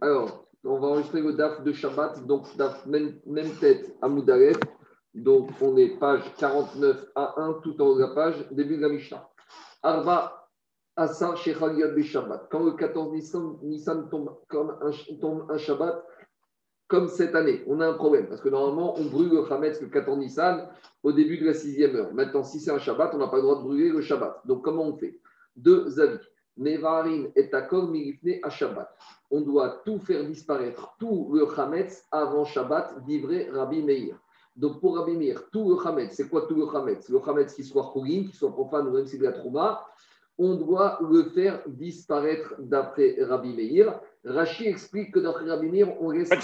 Alors, on va enregistrer le DAF de Shabbat, donc DAF même, même tête à Moudalef. Donc, on est page 49 à 1, tout en haut de la page, début de la Mishnah. Arba Asa Shechaliot Shabbat. Quand le 14 Nissan, tombe un Shabbat, comme cette année, on a un problème. Parce que normalement, on brûle le Hametz le 14 Nissan au début de la sixième heure. Maintenant, si c'est un Shabbat, on n'a pas le droit de brûler le Shabbat. Donc, comment on fait? Deux avis. Nevarin et Akor Mirifne à Shabbat. On doit tout faire disparaître, tout le Hametz avant Shabbat, livré Rabbi Meir. Donc pour Rabbi Meir, tout le Hametz, c'est quoi tout le Hametz? Le Hametz qui soit Khourin, qui soit profane ou même si de la Trouma, on doit le faire disparaître d'après Rabbi Meir. Rachi explique que d'après Rabbi Meir, on reste.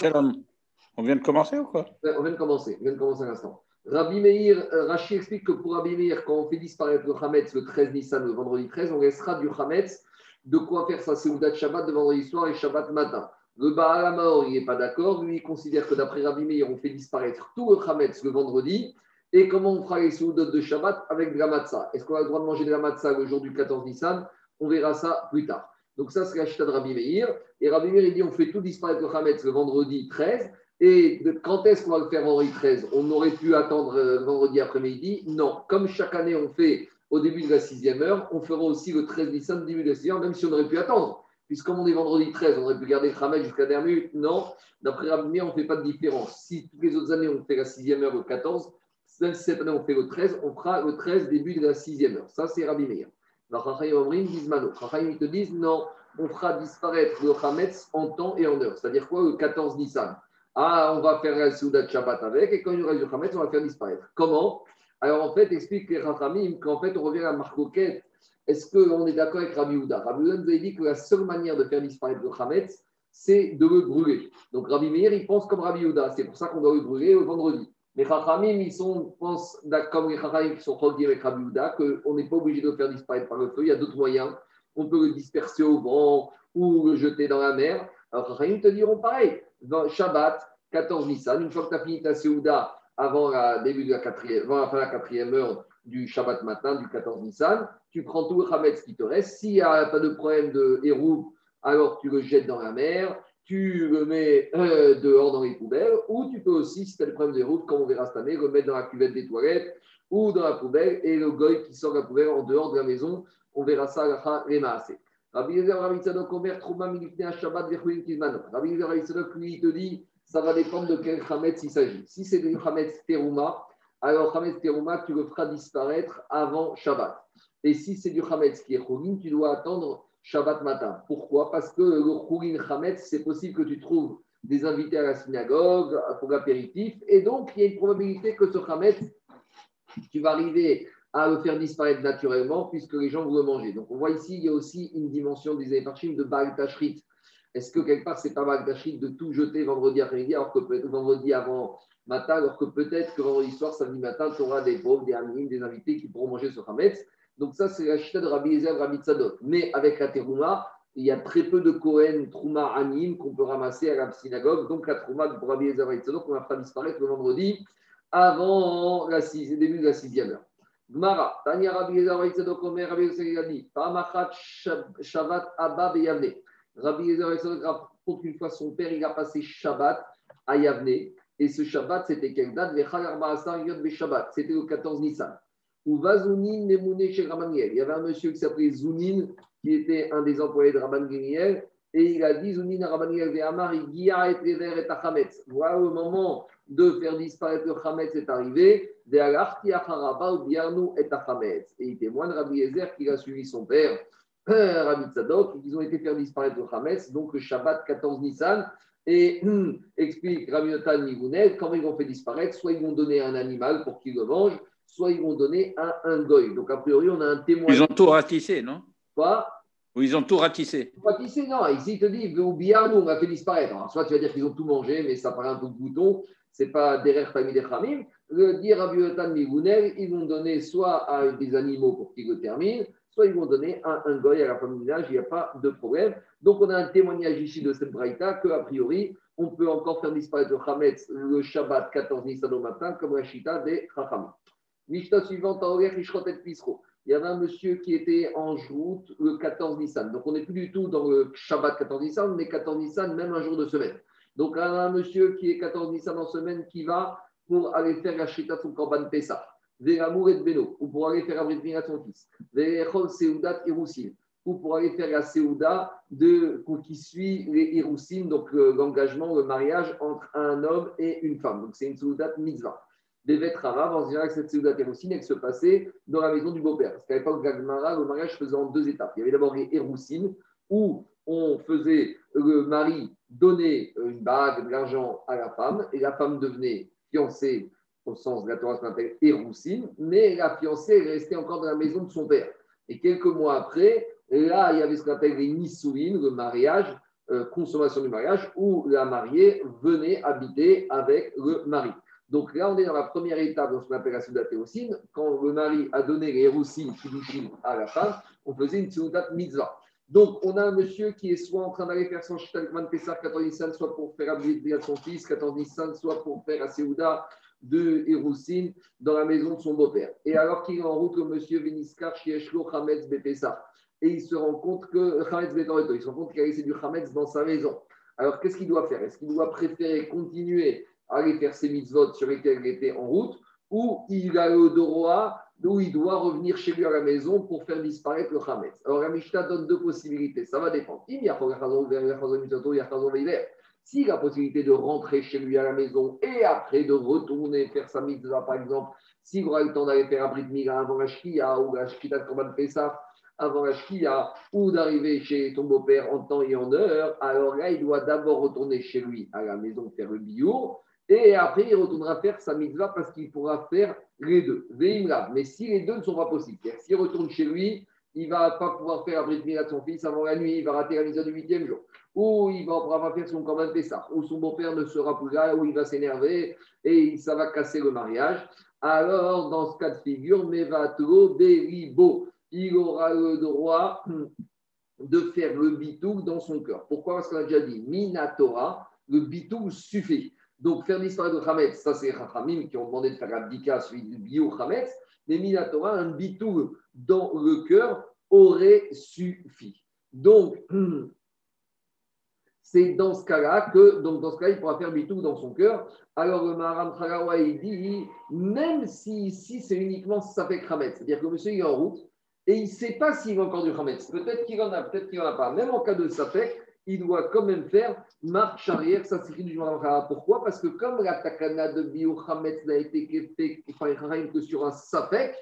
On vient de commencer ou quoi? On vient de commencer, on vient de commencer un instant. Rabbi Meir, euh, Rachi explique que pour Rabbi Meir, quand on fait disparaître le Hametz le 13 Nissan, le vendredi 13, on restera du Hametz de quoi faire sa Seouda Shabbat de vendredi soir et Shabbat matin. Le Baal Amaor, il n'est pas d'accord. Lui, il considère que d'après Rabbi Meir, on fait disparaître tout le Hametz le vendredi. Et comment on fera les de Shabbat avec de la matzah? Est-ce qu'on a le droit de manger de la matzah le jour du 14 Nissan? On verra ça plus tard. Donc ça, c'est la de Rabbi Meir. Et Rabbi Meir, il dit on fait tout disparaître le Hametz le vendredi 13. Et quand est-ce qu'on va le faire vendredi 13 On aurait pu attendre euh, vendredi après-midi? Non. Comme chaque année, on fait au début de la sixième heure, on fera aussi le 13 Nissan, début de la sixième heure, même si on aurait pu attendre. Puisque comme on est vendredi 13, on aurait pu garder le Khamet jusqu'à dernière minute? Non, d'après Rabbi on ne fait pas de différence. Si toutes les autres années, on fait la sixième heure le 14, même si cette année, on fait le 13, on fera le 13 début de la sixième heure. Ça, c'est Rabbi Meir. ils te disent non, on fera disparaître le Hametz en temps et en heure. C'est-à-dire quoi Le 14 Nissan? Ah, on va faire la Souda de Shabbat avec, et quand il y aura du Hametz, on va faire disparaître. Comment? Alors en fait, explique les Rachamim qu'en fait, on revient à Marcoquette. Est-ce qu'on est, d'accord avec Rabbi Houda? Rabbi Houda nous a dit que la seule manière de faire disparaître le Hametz, c'est de le brûler. Donc Rabbi Meir, il pense comme Rabbi Houda. C'est pour ça qu'on doit le brûler le vendredi. Les Rachamim, ils sont, pensent, comme les Rachamim qui sont reliés avec Rabbi Houda, qu'on n'est pas obligé de le faire disparaître par le feu. Il y a d'autres moyens. On peut le disperser au vent ou le jeter dans la mer. Alors Rachamim te diront pareil. Dans Shabbat, 14 Nissan, une fois que tu as fini ta Seouda, avant la, début de la quatrième, avant la fin de la quatrième heure du Shabbat matin, du 14 Nissan, tu prends tout le Hametz qui te reste. S'il n'y a pas de problème de héros, alors tu le jettes dans la mer, tu le mets euh, dehors dans les poubelles, ou tu peux aussi, si tu as le problème de héros, comme on verra cette année, le mettre dans la cuvette des toilettes ou dans la poubelle, et le goy qui sort de la poubelle en dehors de la maison, on verra ça à la Remaase. Rabbi Yezer, Rabbi Tzadok, Omer, Trouma, Milifne, Shabbat, Vechuin, Kizman. Rabbi Yezer, Rabbi Tzadok, lui, il te dit, ça va dépendre de quel Hametz il s'agit. Si c'est du Hametz Terouma, alors Hametz Terouma, tu le feras disparaître avant Shabbat. Et si c'est du Hametz qui est Khourin, tu dois attendre Shabbat matin. Pourquoi? Parce que le Khourin Hametz, c'est possible que tu trouves des invités à la synagogue pour l'apéritif. Et donc, il y a une probabilité que ce Hametz, tu vas arriver à le faire disparaître naturellement puisque les gens vont le manger. Donc, on voit ici, il y a aussi une dimension des Eparchim de Baal. Est-ce que quelque part, c'est pas d'achit de tout jeter vendredi après-midi, alors que vendredi avant matin, alors que peut-être que vendredi soir, samedi matin, tu auras des pauvres, des amis, des invités qui pourront manger ce Hametz. Donc, ça, c'est la chita de Rabbi Ezer, Rabbi Tzadok. Mais avec la terouma, il y a très peu de Kohen, Trouma, Anim qu'on peut ramasser à la synagogue. Donc, la Trouma de Rabbi Ezer, Rabbi Tzadok, on va faire disparaître le vendredi avant le début de la sixième heure. Gmara, Tanya Rabbi Tzadok, Omer, Rabbi Ezer, Pamachat, Shavat, Abba, Beyavne. Rabbi Yezer raconte qu'une fois son père, il a passé Shabbat à Yavne. Et ce Shabbat, c'était quelle date? C'était le 14 Nissan. Ou Vazounin Nemouné chez. Il y avait un monsieur qui s'appelait Zounin, qui était un des employés de Rabban Et il a dit Zounin à Rabaniel Amar, et et Tachametz. Voilà le moment de faire disparaître le Chametz est arrivé. Et il témoigne Rabbi Yezer qu'il a suivi son père Rabbi Tzadok, ils ont été faire disparaître le Hametz, donc le Shabbat 14 Nissan. Et hum, explique Rabbi Yotan Nivounet, comment ils vont faire disparaître, soit ils vont donner un animal pour qu'il le mange, soit ils vont donner un, un goy. Donc a priori, on a un témoin. Ils ont tout ratissé, non? Quoi? Ou ils ont tout ratissé Ratissé, non. Ici, il te dit, ou bien nous, on a fait disparaître. soit tu vas dire qu'ils ont tout mangé, mais ça paraît un peu de bouton. Ce n'est pas derrière famille des Khamim. Le dire Yotan Nivounet, ils vont donner soit à des animaux pour qu'ils le terminent, soit ils vont donner un, un goy à la femme du village, il n'y a pas de problème. Donc on a un témoignage ici de cette braïta qu'a priori, on peut encore faire disparaître le Hametz le Shabbat 14 Nissan au matin, comme la Shita des Chacham. Mishta suivante, et Pisro. il y avait un monsieur qui était en route le 14 Nissan. Donc, on n'est plus du tout dans le Shabbat 14 Nissan, mais 14 Nissan, même un jour de semaine. Donc, a un monsieur qui est 14 Nissan en semaine qui va pour aller faire la Shrita de son Korban Pessah, l'amour et Beno, ou pour aller faire Abrit de son fils, Vérechol Seudat Iroussim, ou pour aller faire la Seuda de, qui suit les Iroussim, donc euh, l'engagement, le mariage entre un homme et une femme. Donc, c'est une Seudat Mitzvah des Vetrava, en général, cette Seudat Eroussine, elle se passait dans la maison du beau-père. Parce qu'à l'époque d'Agmara, le mariage faisait en deux étapes. Il y avait d'abord les Eroussines, où on faisait le mari donner une bague, de l'argent à la femme, et la femme devenait fiancée, au sens de la Torah, ce qu'on appelle Eroussine, mais la fiancée restait encore dans la maison de son père. Et quelques mois après, là, il y avait ce qu'on appelle les Nissouines, le mariage, euh, consommation du mariage, où la mariée venait habiter avec le mari. Donc là, on est dans la première étape de ce qu'on appelle la Soudat Théocine. Quand le mari a donné les Héroussines, à la femme, on faisait une Soudat Mitzvah. Donc, on a un monsieur qui est soit en train d'aller faire son Shtalkman Pessar 14 Nissan, soit pour faire de son fils 14 Nissan, soit pour faire la Seouda de Héroussine dans la maison de son beau-père. Et alors qu'il est en route, le monsieur Veniskar Shieshlo Hametz Bepessa. Et il se rend compte que Hametz il se rend compte qu'il a laissé du Hametz dans sa maison. Alors, qu'est-ce qu'il doit faire? Est-ce qu'il doit préférer continuer aller faire ses mitzvot sur lesquels il était en route, ou il a le droit, où il doit revenir chez lui à la maison pour faire disparaître le Hametz. Alors la Mishnah donne deux possibilités, ça va dépendre. Il y a s'il a la possibilité de rentrer chez lui à la maison et après de retourner faire sa mitzvah, par exemple, s'il aura le temps d'aller faire un brit mila avant la shkia ou la shkita de Korban Pessah, avant la shkia, ou d'arriver chez ton beau-père en temps et en heure, alors là, il doit d'abord retourner chez lui à la maison faire le biour et après, il retournera faire sa mitzvah parce qu'il pourra faire les deux. Mais si les deux ne sont pas possibles, s'il retourne chez lui, il ne va pas pouvoir faire la brit de son fils avant la nuit, il va rater la mitzvah du huitième jour. Ou il va pas faire son corban Pessah, ou son beau-père ne sera plus là, ou il va s'énerver et ça va casser le mariage. Alors, dans ce cas de figure, Mevatro Deribo, il aura le droit de faire le bitouk dans son cœur. Pourquoi? Parce qu'on a déjà dit, Minatora, le bitouk suffit. Donc, faire disparaître le Hametz, ça c'est Rachamim qui ont demandé de faire l'abdika celui du bio Hametz, mais Minatora, un bitou dans le cœur aurait suffi. Donc, c'est dans ce cas-là que, donc dans ce cas il pourra faire bitou dans son cœur. Alors, le Maharam Khalawa, il dit, même si ici c'est uniquement ça fait Hametz, c'est-à-dire que le monsieur est en route et il ne sait pas s'il a encore du Hametz, peut-être qu'il en a, peut-être qu'il n'en a pas. Même en cas de Safek, il doit quand même faire marche arrière. Ça, c'est du Pourquoi? Parce que comme la takana de Biohametz n'a été faite que sur un sapek,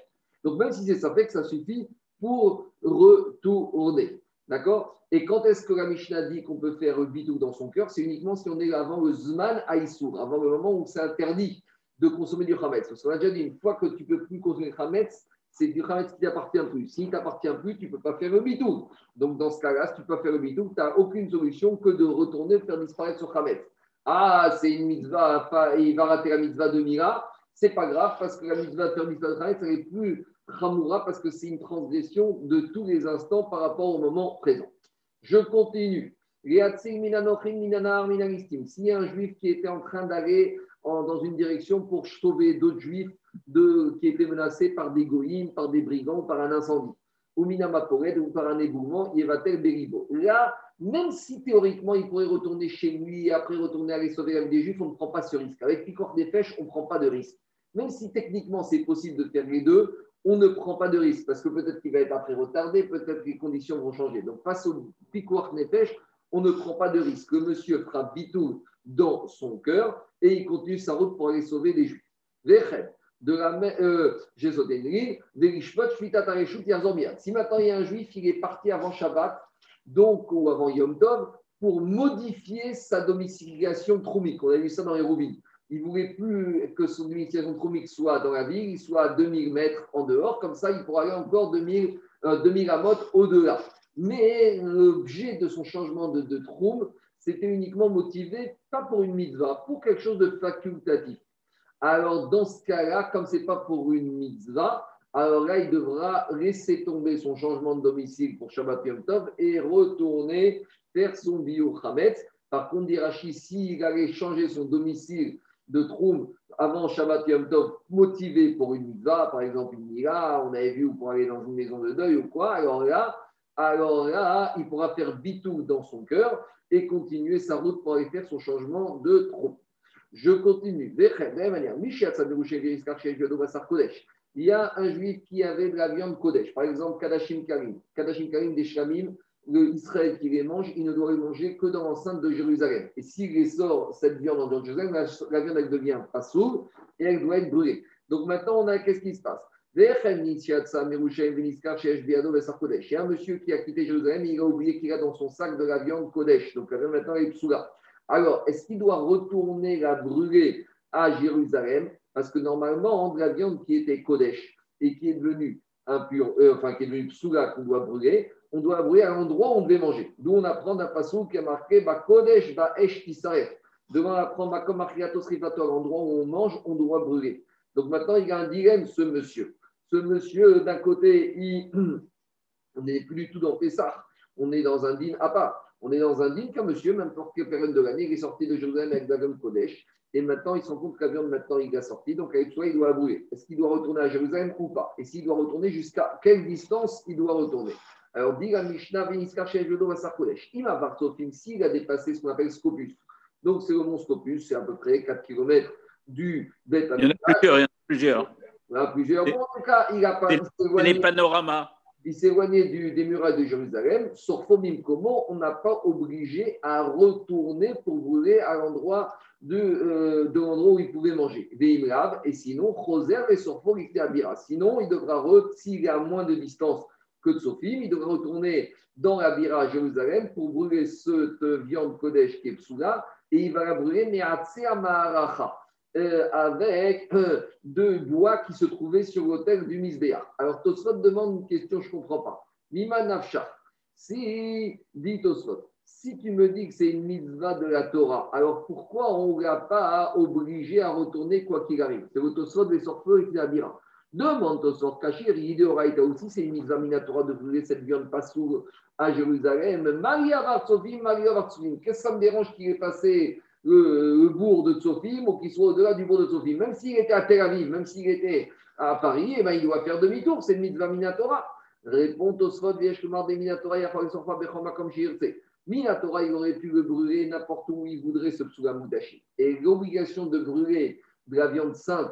donc même si c'est sapek, ça suffit pour retourner. D'accord? Et quand est-ce que la Mishnah dit qu'on peut faire bidou dans son cœur? C'est uniquement si on est avant le Zman Aïsour, avant le moment où c'est interdit de consommer du Hametz. Parce qu'on a déjà dit, une fois que tu ne peux plus consommer du Hametz, c'est du Khametz qui t'appartient plus. S'il ne t'appartient plus, tu ne peux pas faire le bidou. Donc, dans ce cas-là, si tu peux pas faire le bidou, tu n'as aucune solution que de retourner faire disparaître ce Khametz. Ah, c'est une mitzvah, il va rater la mitzvah de Mira. C'est pas grave parce que la mitzvah de faire mitzvah de Khametz, elle est plus Ramoura parce que c'est une transgression de tous les instants par rapport au moment présent. Je continue. S'il y a un juif qui était en train d'aller dans une direction pour sauver d'autres juifs qui étaient menacés par des goïms, par des brigands, par un incendie, ou minamapored, ou par un éboulement, Yevatel Beribo. Là, même si théoriquement il pourrait retourner chez lui et après retourner aller sauver la vie des juifs, on ne prend pas ce risque. Avec Picor des pêches, on ne prend pas de risque. Même si techniquement c'est possible de faire les deux, on ne prend pas de risque parce que peut-être qu'il va être après retardé, peut-être que les conditions vont changer. Donc face au Picor des pêches, on ne prend pas de risque. Le monsieur fera bitou dans son cœur et il continue sa route pour aller sauver des juifs. De la euh, Si maintenant il y a un juif, il est parti avant Shabbat, donc ou avant Yom Tov, pour modifier sa domiciliation troumique. On a vu ça dans les roubines. Il ne voulait plus que son domiciliation troumique soit dans la ville, il soit à 2000 mètres en dehors, comme ça il pourra aller encore 2000, euh, 2000 au-delà. Mais l'objet de son changement de, de troum, c'était uniquement motivé, pas pour une mitzvah, pour quelque chose de facultatif. Alors, dans ce cas-là, comme ce n'est pas pour une mitzvah, alors là, il devra laisser tomber son changement de domicile pour Shabbat Yom Tov et retourner faire son bio Par contre, Dirachi, s'il allait changer son domicile de Troum avant Shabbat Yom Tov motivé pour une mitzvah, par exemple une mira, on avait vu, ou pour aller dans une maison de deuil ou quoi, alors là, alors là, il pourra faire bitou dans son cœur et continuer sa route pour aller faire son changement de Troum. Je continue. De il y a un juif qui avait de la viande Kodesh, par exemple Kadashim Karim. Kadashim Karim des Shamim, le Israël qui les mange, il ne doit les manger que dans l'enceinte de Jérusalem. Et s'il sort cette viande en Jérusalem, la, viande devient pas sourde et elle doit être brûlée. Donc maintenant, on a qu'est-ce qui se passe? Il y a un monsieur qui a quitté Jérusalem et il a oublié qu'il a dans son sac de la viande Kodesh. Donc la viande maintenant est psoula. Alors, est-ce qu'il doit retourner la brûler à Jérusalem? Parce que normalement, la viande qui était Kodesh et qui est devenue impure, euh, enfin qui est devenue psoula qu'on doit brûler, on doit brûler à l'endroit où on devait manger. D'où on apprend d'un façon qui a marqué bah, Kodesh va esh Devant apprendre bah, comme à l'endroit où on mange, on doit brûler. Donc maintenant, il y a un dilemme, ce monsieur. Ce monsieur, d'un côté, il... on n'est plus du tout dans Pessah, on est dans un din à part. On est dans un din qu'un monsieur, même pour quelle période de l'année, il est sorti de Jérusalem avec Dagon Kodesh. Et maintenant, il se rend compte que la viande, maintenant, il a sorti. Donc, avec toi, il doit brûler. Est-ce qu'il doit retourner à Jérusalem ou pas? Et s'il doit retourner, jusqu'à quelle distance il doit retourner? Alors, dit la Mishnah, Il a Varsofim, s'il a dépassé ce qu'on appelle Scopus. Donc, c'est le mont Scopus, c'est à peu près 4 km du Bet Il y en a plusieurs. Il y en a plusieurs. En plusieurs. En tout cas, il a pas. Les panoramas. Il éloigné des murailles de Jérusalem. Sur Fomim comment on n'a pas obligé à retourner pour brûler à l'endroit de, euh, de l'endroit où il pouvait manger. Et sinon, Roser et Sorfo, Sinon, il devra, s'il est à moins de distance que de Sophim. Il devrait retourner dans la Bira à Jérusalem pour brûler cette viande Kodesh qui est et il va la brûler, mais à Tseamaracha. Euh, avec euh, deux bois qui se trouvaient sur l'autel du Misbéa. Alors Tosfot demande une question, je ne comprends pas. Mima Nafsha, si, dit Tosfot, si tu me dis que c'est une mitzvah de la Torah, alors pourquoi on ne l'a pas obligé à retourner quoi qu'il arrive? C'est le Tosfot des sorfeux qui la dira. Demande au sort Kachir, Yideoraïta aussi, c'est une examinatoire de brûler cette viande sous à Jérusalem. Maria Varsovim, Maria Varsovim. Qu'est-ce que ça me dérange qu'il ait passé le, bourg de Tsofim ou qu'il soit au-delà du bourg de Tsofim Même s'il était à Tel Aviv, même s'il était à Paris, eh ben, il doit faire demi-tour. C'est une mitzvah Minatora. Répond Tosfot, Vieshkumar des Minatora, Yachal Sorfa Bechoma comme Shirse. Minatora, il aurait pu le brûler n'importe où il voudrait ce Psulamoudashi. Et l'obligation de brûler de la viande sainte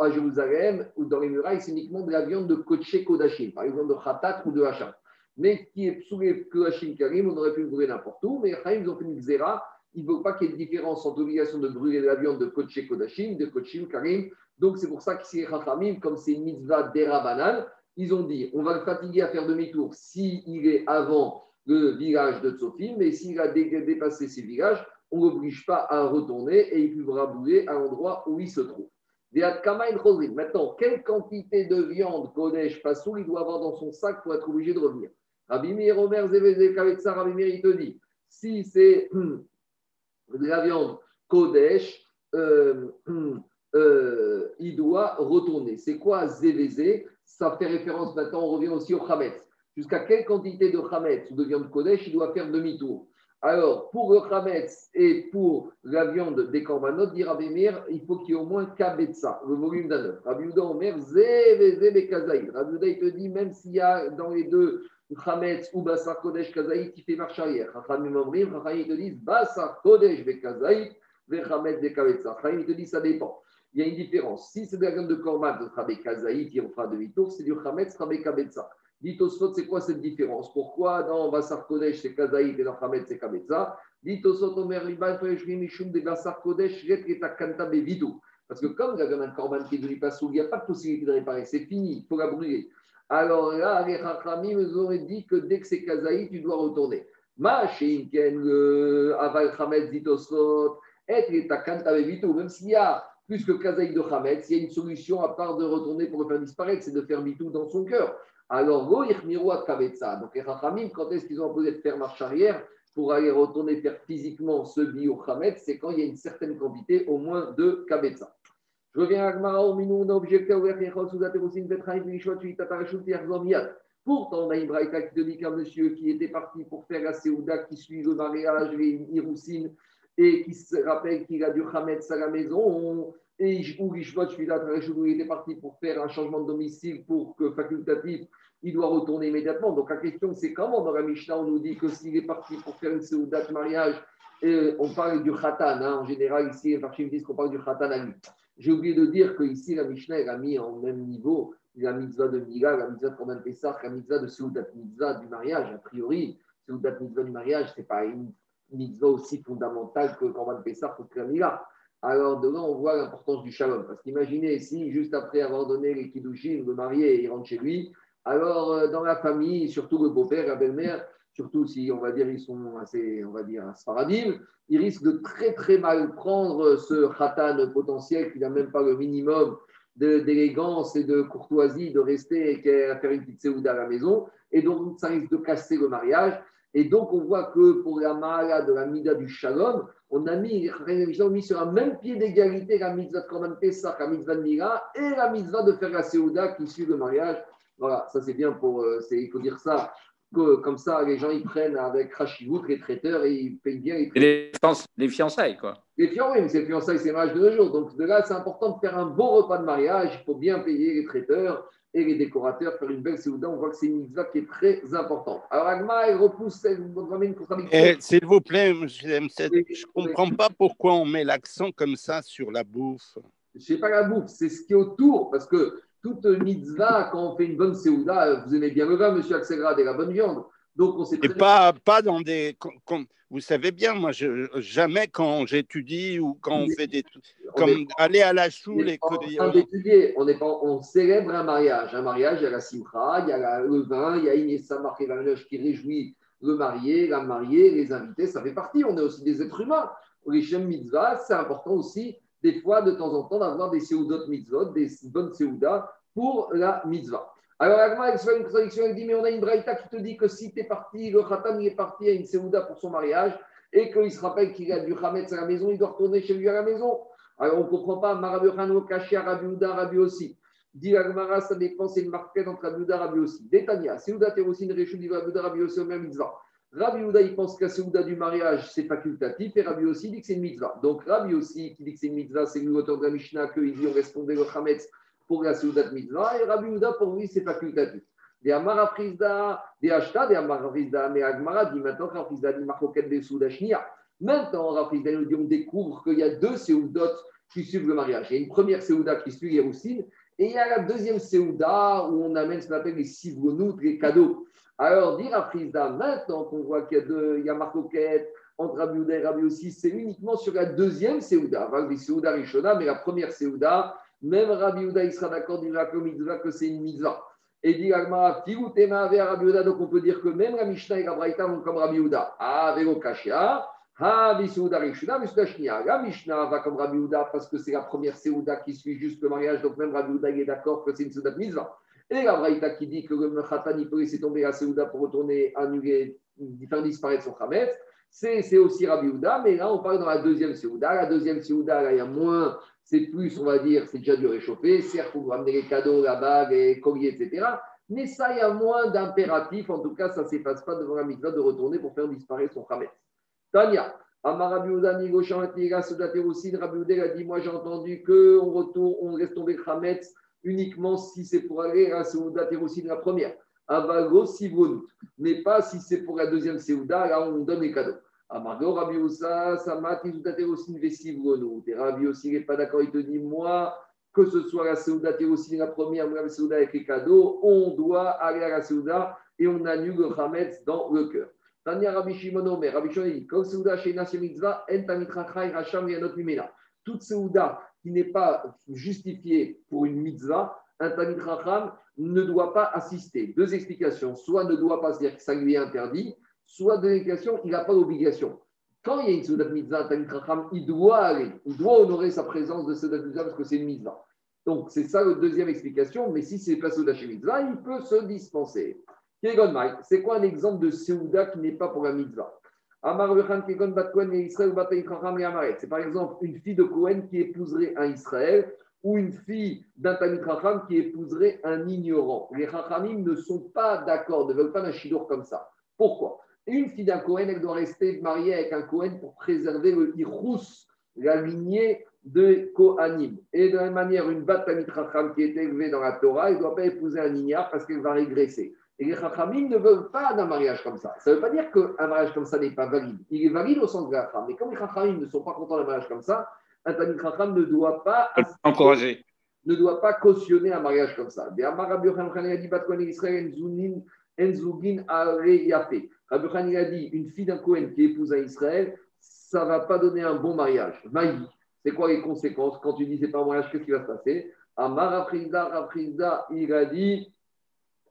à Jérusalem ou dans les murailles, c'est uniquement de la viande de Koché Kodashim, par exemple de Khatat ou de Hacham. Mais qui est les Kodashim Karim, on aurait pu le brûler n'importe où, mais ils ont fait une xéra. Il ne veut pas qu'il y ait de différence entre l'obligation de brûler de la viande de Koché Kodashim, de Kochim Karim. Donc c'est pour ça qu'ici, les Chachamim, comme c'est une mitzvah d'Era ils ont dit on va le fatiguer à faire demi-tour s'il est avant le village de Tsofim, mais s'il a dépassé ces villages, on ne l'oblige pas à retourner et il pourra brûler à l'endroit où il se trouve. Maintenant, quelle quantité de viande Kodesh Passou il doit avoir dans son sac pour être obligé de revenir? Rabbi Meir Omer Rabbi Meir, il te dit si c'est de la viande Kodesh, euh, euh, il doit retourner. C'est quoi ZVZ Ça fait référence maintenant, on revient aussi au Hametz. Jusqu'à quelle quantité de Hametz ou de viande Kodesh il doit faire demi-tour? Alors, pour le Khametz et pour la viande des korbanot, dit Rabbi il faut qu'il y ait au moins Kabetza, le volume d'un œuf. Rabbi Uda Omer, Zé, Kazaï. Rabbi Uda, il te dit, même s'il y a dans les deux Khametz ou Bassar Kodesh Kazaï, qui fait marche arrière. Rachamim Omrim, Rachamim, te dit, Bassar Kodesh Kazaï, Khametz Bekabetza. Rachamim, il te dit, ça dépend. Il y a une différence. Si c'est de la viande de korban, ce sera Kazaï, qui on fera demi-tour, c'est du Khametz, sera Kabetza. Dit Tosfot, c'est quoi cette différence? Pourquoi dans Bassar Kodesh, c'est Kazaït et dans Hamed, c'est Kabetza Dit Tosfot, Omer Liban, Mishum de Bassar Kodesh, Kanta Bevidu. Parce que comme il y a un corban qui est devenu pas il n'y a pas de possibilité de réparer, c'est fini, il faut la brûler. Alors là, les Chachamim nous ont dit que dès que c'est Kazaït, tu dois retourner. Ma Shinken, le Aval Hamed, Tosfot, et Kanta Bevidu, même s'il y a plus que Kazaït de Hamed, il y a une solution à part de retourner pour le faire disparaître, c'est de faire Bitou dans son cœur. Alors, Donc, les Rachamim, quand est-ce qu'ils ont imposé de faire marche arrière pour aller retourner faire physiquement ce bio c'est quand il y a une certaine quantité, au moins de Kabetza. Je reviens à Gmara, minou, on a objecté au Pourtant, on a une qui te dit qu'un monsieur qui était parti pour faire la Séouda, qui suit le mariage, les Iroussines, et qui se rappelle qu'il a du Hametz à la maison, et où il était parti pour faire un changement de domicile pour que facultatif, il doit retourner immédiatement. Donc la question, c'est comment dans la Mishnah, on nous dit que s'il est parti pour faire une Seouda de mariage, on parle du Khatan. Hein. en général, ici, les disent qu'on parle du Khatan à lui. J'ai oublié de dire qu'ici, la Mishnah, elle a mis en même niveau la mitzvah de Mila, la mitzvah de Korban Pessah, la mitzvah de Seudat mitzvah du mariage. A priori, Seudat mitzvah du mariage, ce n'est pas une mitzvah aussi fondamentale que Korban Pessah ou que la Mila. Alors, de là, on voit l'importance du shalom. Parce qu'imaginez si, juste après avoir donné les kiddushin, le marié, il rentre chez lui, alors euh, dans la famille, surtout le beau-père, la belle-mère, surtout si on va dire ils sont assez, on va dire, ils risquent de très très mal prendre ce khatan potentiel qui n'a même pas le minimum d'élégance et de courtoisie de rester et faire une petite séouda à la maison. Et donc, ça risque de casser le mariage. Et donc, on voit que pour la mala de la mida du shalom, on a mis, on a mis sur un même pied d'égalité la mitzvah de Korban Pesach, la mitzvah de Mila et la mitzvah de faire la séouda qui suit le mariage. Voilà, ça c'est bien pour, euh, il faut dire ça comme ça, les gens, ils prennent avec Rachivout, les traiteurs, et ils payent bien. Les, les, fiançailles, quoi. Les fiançailles, oui, mais c'est les fiançailles, c'est mariage de nos jours. Donc, de là, c'est important de faire un bon repas de mariage. Il faut bien payer les traiteurs et les décorateurs, faire une belle séouda. On voit que c'est une mitzvah qui est très importante. Alors, Agma, elle repousse, elle une contradiction. Eh, s'il vous plaît, je ne comprends pas pourquoi on met l'accent comme ça sur la bouffe. Je sais pas la bouffe, c'est ce qui est autour, parce que toute mitzvah, quand on fait une bonne séouda, vous aimez bien le vin, monsieur Axelrad, et la bonne viande. Donc, on Et pas, pas dans des. vous savez bien, moi, je, jamais quand j'étudie ou quand on fait des. Comme aller à la choule et que. On, est pas, on célèbre un mariage. Un mariage, il y a la simcha, il y a le vin, il y a Inessa Marquevanoche qui réjouit le marié, la mariée, les invités, ça fait partie. On est aussi des êtres humains. Les Shem Mitzvah, c'est important aussi des fois, de temps en temps, d'avoir des seudot mitzvot, des bonnes seudas pour la mitzvah. Alors, Agma, il fait une contradiction, elle dit, mais on a une braïta qui te dit que si tu es parti, le khatam, il est parti à une seuda pour son mariage, et qu'il se rappelle qu'il a du khametz à la maison, il doit retourner chez lui à la maison. Alors, on ne comprend pas, Marabuchano, Kashia, Rabiouda, Rabi aussi. Dit Agmara, ça dépend, c'est une marque entre Rabiouda, Rabi aussi. Détania, Seuda, Terosin, Réchoudi, Rabiouda, Rabi aussi, au même mitzvah. Rabbi Ouda, il pense que la Seouda du mariage, c'est facultatif, et Rabbi aussi dit que c'est une mitzvah. Donc Rabbi aussi, qui dit que c'est une mitzvah, c'est l'auteur de la Mishnah, qu'il dit on répondait le Hametz pour la Seouda de mitzvah, et Rabbi Ouda, pour lui, c'est facultatif. Des Amara Frisda, des Ashta, des Amara Frisda, mais Agmara dit maintenant que Frisda dit Marcoquette des Shnia? Maintenant, Rafrizda nous dit on découvre qu'il y a deux Seoudot qui suivent le mariage. Il y a une première Seouda qui suit Yeroussine, et il y a la deuxième Seouda où on amène ce qu'on appelle les Sivronout, les cadeaux. Alors, dire à Frisda, maintenant qu'on voit qu'il y a, il Marcoquette, entre Rabbi et Rabbi aussi, c'est uniquement sur la deuxième Seouda, les Seouda Rishona, mais la première Seouda, même Rabbi Ouda, il sera d'accord, il dira que c'est une mitzvah. Et dit Agmara, Figutema avec Rabbi Ouda, donc on peut dire que même la Mishnah et la Braïta vont comme Rabbi Ouda. Ah, Vego Kashia, Bisouda Rishona, Shnia. La Mishnah va comme Rabbi Ouda parce que c'est la première Seouda qui suit juste le mariage, donc même Rabbi Ouda est d'accord que c'est une Seouda de mitzvah. Et la Braïta qui dit que le Khatan, il peut laisser tomber la Seouda pour retourner annuler, faire disparaître son Khamet, c'est aussi Rabbi Ouda, mais là, on parle dans la deuxième Seouda. La deuxième Seouda, là, il y a moins, c'est plus, on va dire, c'est déjà du réchauffé. Certes, vous ramener les cadeaux, la bague, les colliers, etc. Mais ça, il y a moins d'impératifs. En tout cas, ça ne s'efface pas devant la mitzvah de retourner pour faire disparaître son Khamet. Tania. Amar Rabbi Ouda, Nigoshan, aussi, Rabbi Ouda a dit Moi, j'ai entendu qu'on retourne, on laisse tomber le Khamet uniquement si c'est pour aller à Seouda de la première. Avago Sivonut. Mais pas si c'est pour la deuxième Seouda, là on donne les cadeaux. Amargo Rabbi Oussa, Samat, Terosin Vesivonut. Et Rabbi n'est pas d'accord, il te dit Moi, que ce soit la Seouda de la première ou la Seouda avec les cadeaux, on doit aller à la Seouda et on annule le Hametz dans le cœur. Tania Rabbi Shimon mais Rabbi Shimon dit Comme Seouda chez Nassim Mitzvah, En Tamitrachai Racham Yanot Mimena. Toute Seouda qui n'est pas justifié pour une mitzvah, un Racham ne doit pas assister. Deux explications. Soit ne doit pas, c'est-à-dire que ça lui est interdit, soit deux explications, il n'a pas d'obligation. Quand il y a une Soudat Mitzvah, un Racham, il doit aller, il doit honorer sa présence de Soudat Mitzvah parce que c'est une mitzvah. Donc, c'est ça la deuxième explication, mais si c'est pas Soudat Mitzvah, il peut se dispenser. C'est quoi un exemple de Souda qui n'est pas pour la mitzvah? C'est par exemple une fille de Cohen qui épouserait un Israël ou une fille d'un Tamit Racham qui épouserait un ignorant. Les Rachamim ne sont pas d'accord, ne veulent pas d'un Shidour comme ça. Pourquoi? Une fille d'un Cohen, elle doit rester mariée avec un Cohen pour préserver le Irous, la lignée de Kohanim. Et de la même manière, une bat Racham qui est élevée dans la Torah, elle ne doit pas épouser un ignare parce qu'elle va régresser. Et les Chachamim ne veulent pas d'un mariage comme ça. Ça ne veut pas dire qu'un mariage comme ça n'est pas valide. Il est valide au sens de la femme. Mais comme les Chachamim ne sont pas contents d'un mariage comme ça, un Tanit Chacham ne doit pas encourager. Ne doit pas cautionner un mariage comme ça. Rabbi a dit une fille d'un Cohen qui épouse un Israël, ça ne va pas donner un bon mariage. Maï, c'est quoi les conséquences Quand tu dis c'est pas un mariage, qu'est-ce qui va se passer? Amar Raprizda, il a dit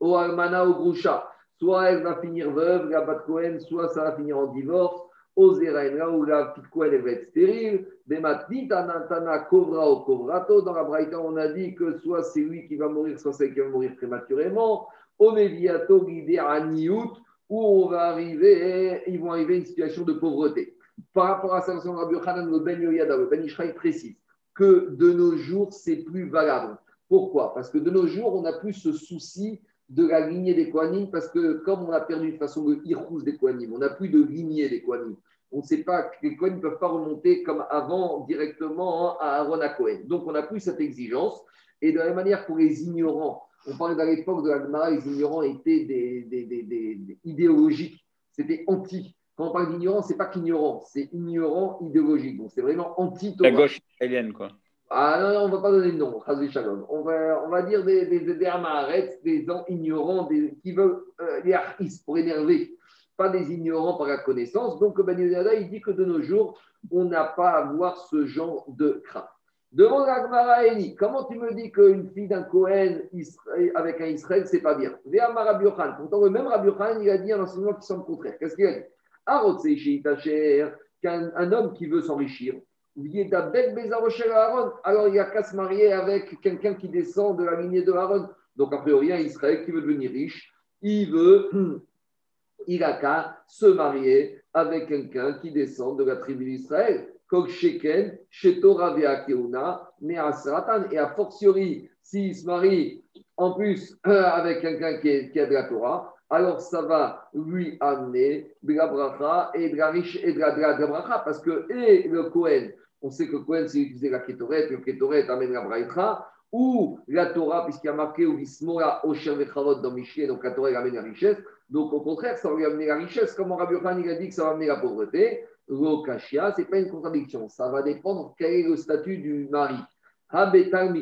au Almana au Groucha. Soit elle va finir veuve, la bat Cohen, soit ça va finir en divorce. Au là où la petite Cohen va être stérile. Anantana Kovra au Kovrato. Dans la Braïta, on a dit que soit c'est lui qui va mourir, soit c'est qui va mourir prématurément. Au Meviato Guidé à Niout, où on va arriver, ils vont arriver à une situation de pauvreté. Par rapport à ça, Rabbi Hanan, le Ben Yoyada, le Ben Ishraï précise que de nos jours, c'est plus valable. Pourquoi? Parce que de nos jours, on n'a plus ce souci de la lignée des Kohanim, parce que comme on a perdu de façon de Irous des Kohanim, on n'a plus de lignée des Kohanim. On ne sait pas que les Kohanim ne peuvent pas remonter comme avant directement à Aaron à. Donc on n'a plus cette exigence. Et de la même manière pour les ignorants, on parlait à l'époque de la Gemara, les ignorants étaient des, des, des, idéologiques, c'était anti. Quand on parle d'ignorant, c'est pas qu'ignorant, c'est ignorant idéologique. Donc c'est vraiment anti-Torah. La gauche italienne, quoi. Ah non, on ne va pas donner de nom, On va, on va dire des, des, des, gens ignorants, des, qui veulent euh, artistes pour énerver, pas des ignorants par la connaissance. Donc, Ben il dit que de nos jours, on n'a pas à avoir ce genre de crainte. Demande à Gmara comment tu me dis qu'une fille d'un Cohen avec un Israël, c'est pas bien? Viens Rabbi Pourtant, le même Rabbi il a dit un enseignement qui semble contraire. Qu'est-ce qu'il a dit? Qu'un un homme qui veut s'enrichir, alors il n'y a qu'à se marier avec quelqu'un qui descend de la lignée de Aaron. Donc, a priori, un Israël qui veut devenir riche, il veut, il a qu'à se marier avec quelqu'un qui descend de la tribu d'Israël. Et a fortiori, s'il se marie en plus avec quelqu'un qui a de la Torah, alors ça va lui amener de la bracha et de la riche et de la, bracha, parce que et le Kohen, on sait que le Kohen, c'est utiliser la Ketoret, le Ketoret amène la bracha, ou la Torah, puisqu'il y a marqué ou Vismora, Osher Vechavot dans Michel, donc la Torah, elle amène la richesse. Donc au contraire, ça va lui amener la richesse, comme Rabbi Khan, il a dit que ça va amener la pauvreté. L'Okashia, ce n'est pas une contradiction, ça va dépendre quel est le statut du mari. Habetal.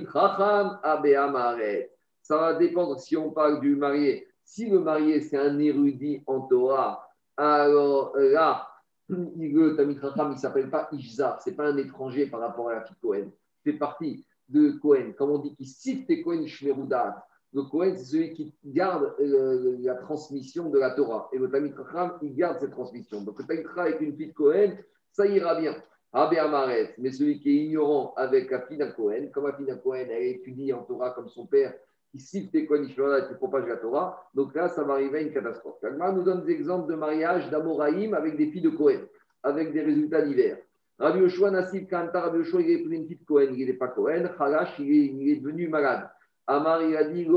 Ça va dépendre si on parle du marié si le marié, c'est un érudit en Torah, alors là, le Tamit Racham, il ne s'appelle pas Ishzar, ce n'est pas un étranger par rapport à la fille Cohen. Fait partie de Cohen. Comme on dit cite les Cohen Shmerudat. Le Cohen, c'est celui qui garde euh, la transmission de la Torah. Et le Tamit Racham, il garde cette transmission. Donc le Tamit Racham avec une fille de Cohen, ça ira bien. Amaret, mais celui qui est ignorant avec la fille d'un Cohen, comme la fille d'un Cohen, elle étudie en Torah comme son père, qui siffle tes et qui propage la Torah. Donc là, ça va arriver à une catastrophe. Kalma nous donne des exemples de mariage d'Amoraïm avec des filles de Cohen, avec des résultats divers. Rabbi Yoshua Nassib Kanta, Rabbi Yoshua, il est une fille de Cohen, il n'est pas Cohen. Khalash, il est, devenu malade. Amar, il a dit. Il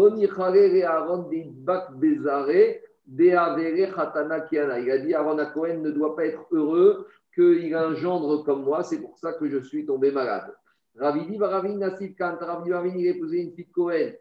a dit Aaron à Cohen ne doit pas être heureux qu'il a un gendre comme moi, c'est pour ça que je suis tombé malade. Dit Rabbi Nassib Kanta, Rabbi il a épousé une de Cohen.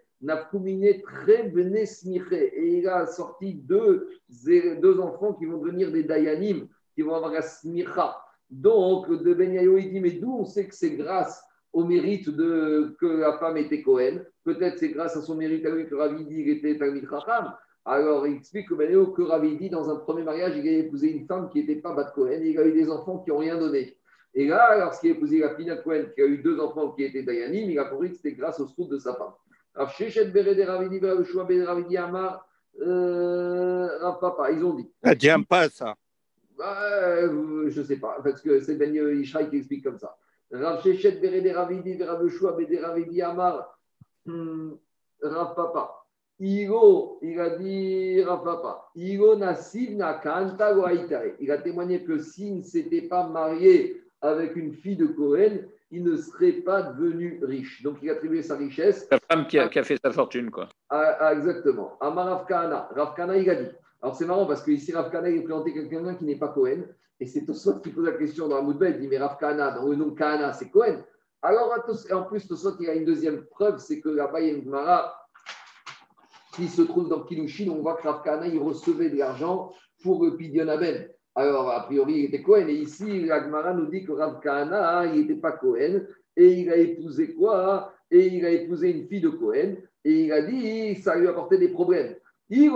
Et il a sorti deux, deux enfants qui vont devenir des Dayanim, qui vont avoir la smicha. Donc, de Ben il dit Mais d'où on sait que c'est grâce au mérite de, que la femme était Cohen Peut-être c'est grâce à son mérite à lui que Ravidi était Talmid Chacham. Alors, il explique que, ben, que Ravidi, dans un premier mariage, il a épousé une femme qui n'était pas Bat Cohen et il a eu des enfants qui n'ont rien donné. Et là, lorsqu'il a épousé la de Cohen, qui a eu deux enfants qui étaient Dayanim, il a compris que c'était grâce au scout de sa femme. Rav Amar, euh, Papa, ils ont dit. Ça tient pas ça. Euh, je ne sais pas, parce que c'est Ben Ishraï qui explique comme ça. Rav Shechet Berede Ravidi, Rav Shua Bede Ravidi Amar, hmm, Rav Papa. Igo, il a dit Rav Papa, Igo Nassiv Nakanta Il a témoigné que s'il ne s'était pas marié avec une fille de Cohen, il ne serait pas devenu riche. Donc, il a attribué sa richesse. La femme qui a, fait sa fortune, quoi. exactement. Amar Rafkana. Rafkana, il a dit Alors c'est marrant parce que ici, Rav Kana, il est présenté quelqu'un qui n'est pas Cohen. Et c'est Tosot qui pose la question dans la Moudbet. Il dit Mais Rav Kana, dans le nom Kana, c'est Cohen. Alors en plus, Tosot, il a une deuxième preuve c'est que là-bas, il y a une Gemara qui se trouve dans Kilushin. On voit que Rav Kana, il recevait de l'argent pour le Pidion Aben. Alors, a priori, il était Cohen. Et ici, la Gemara nous dit que Rav Kana, il n'était pas Cohen. Et il a épousé quoi? Et il a épousé une fille de Cohen. Et il a dit, ça lui a apporté des problèmes. Si je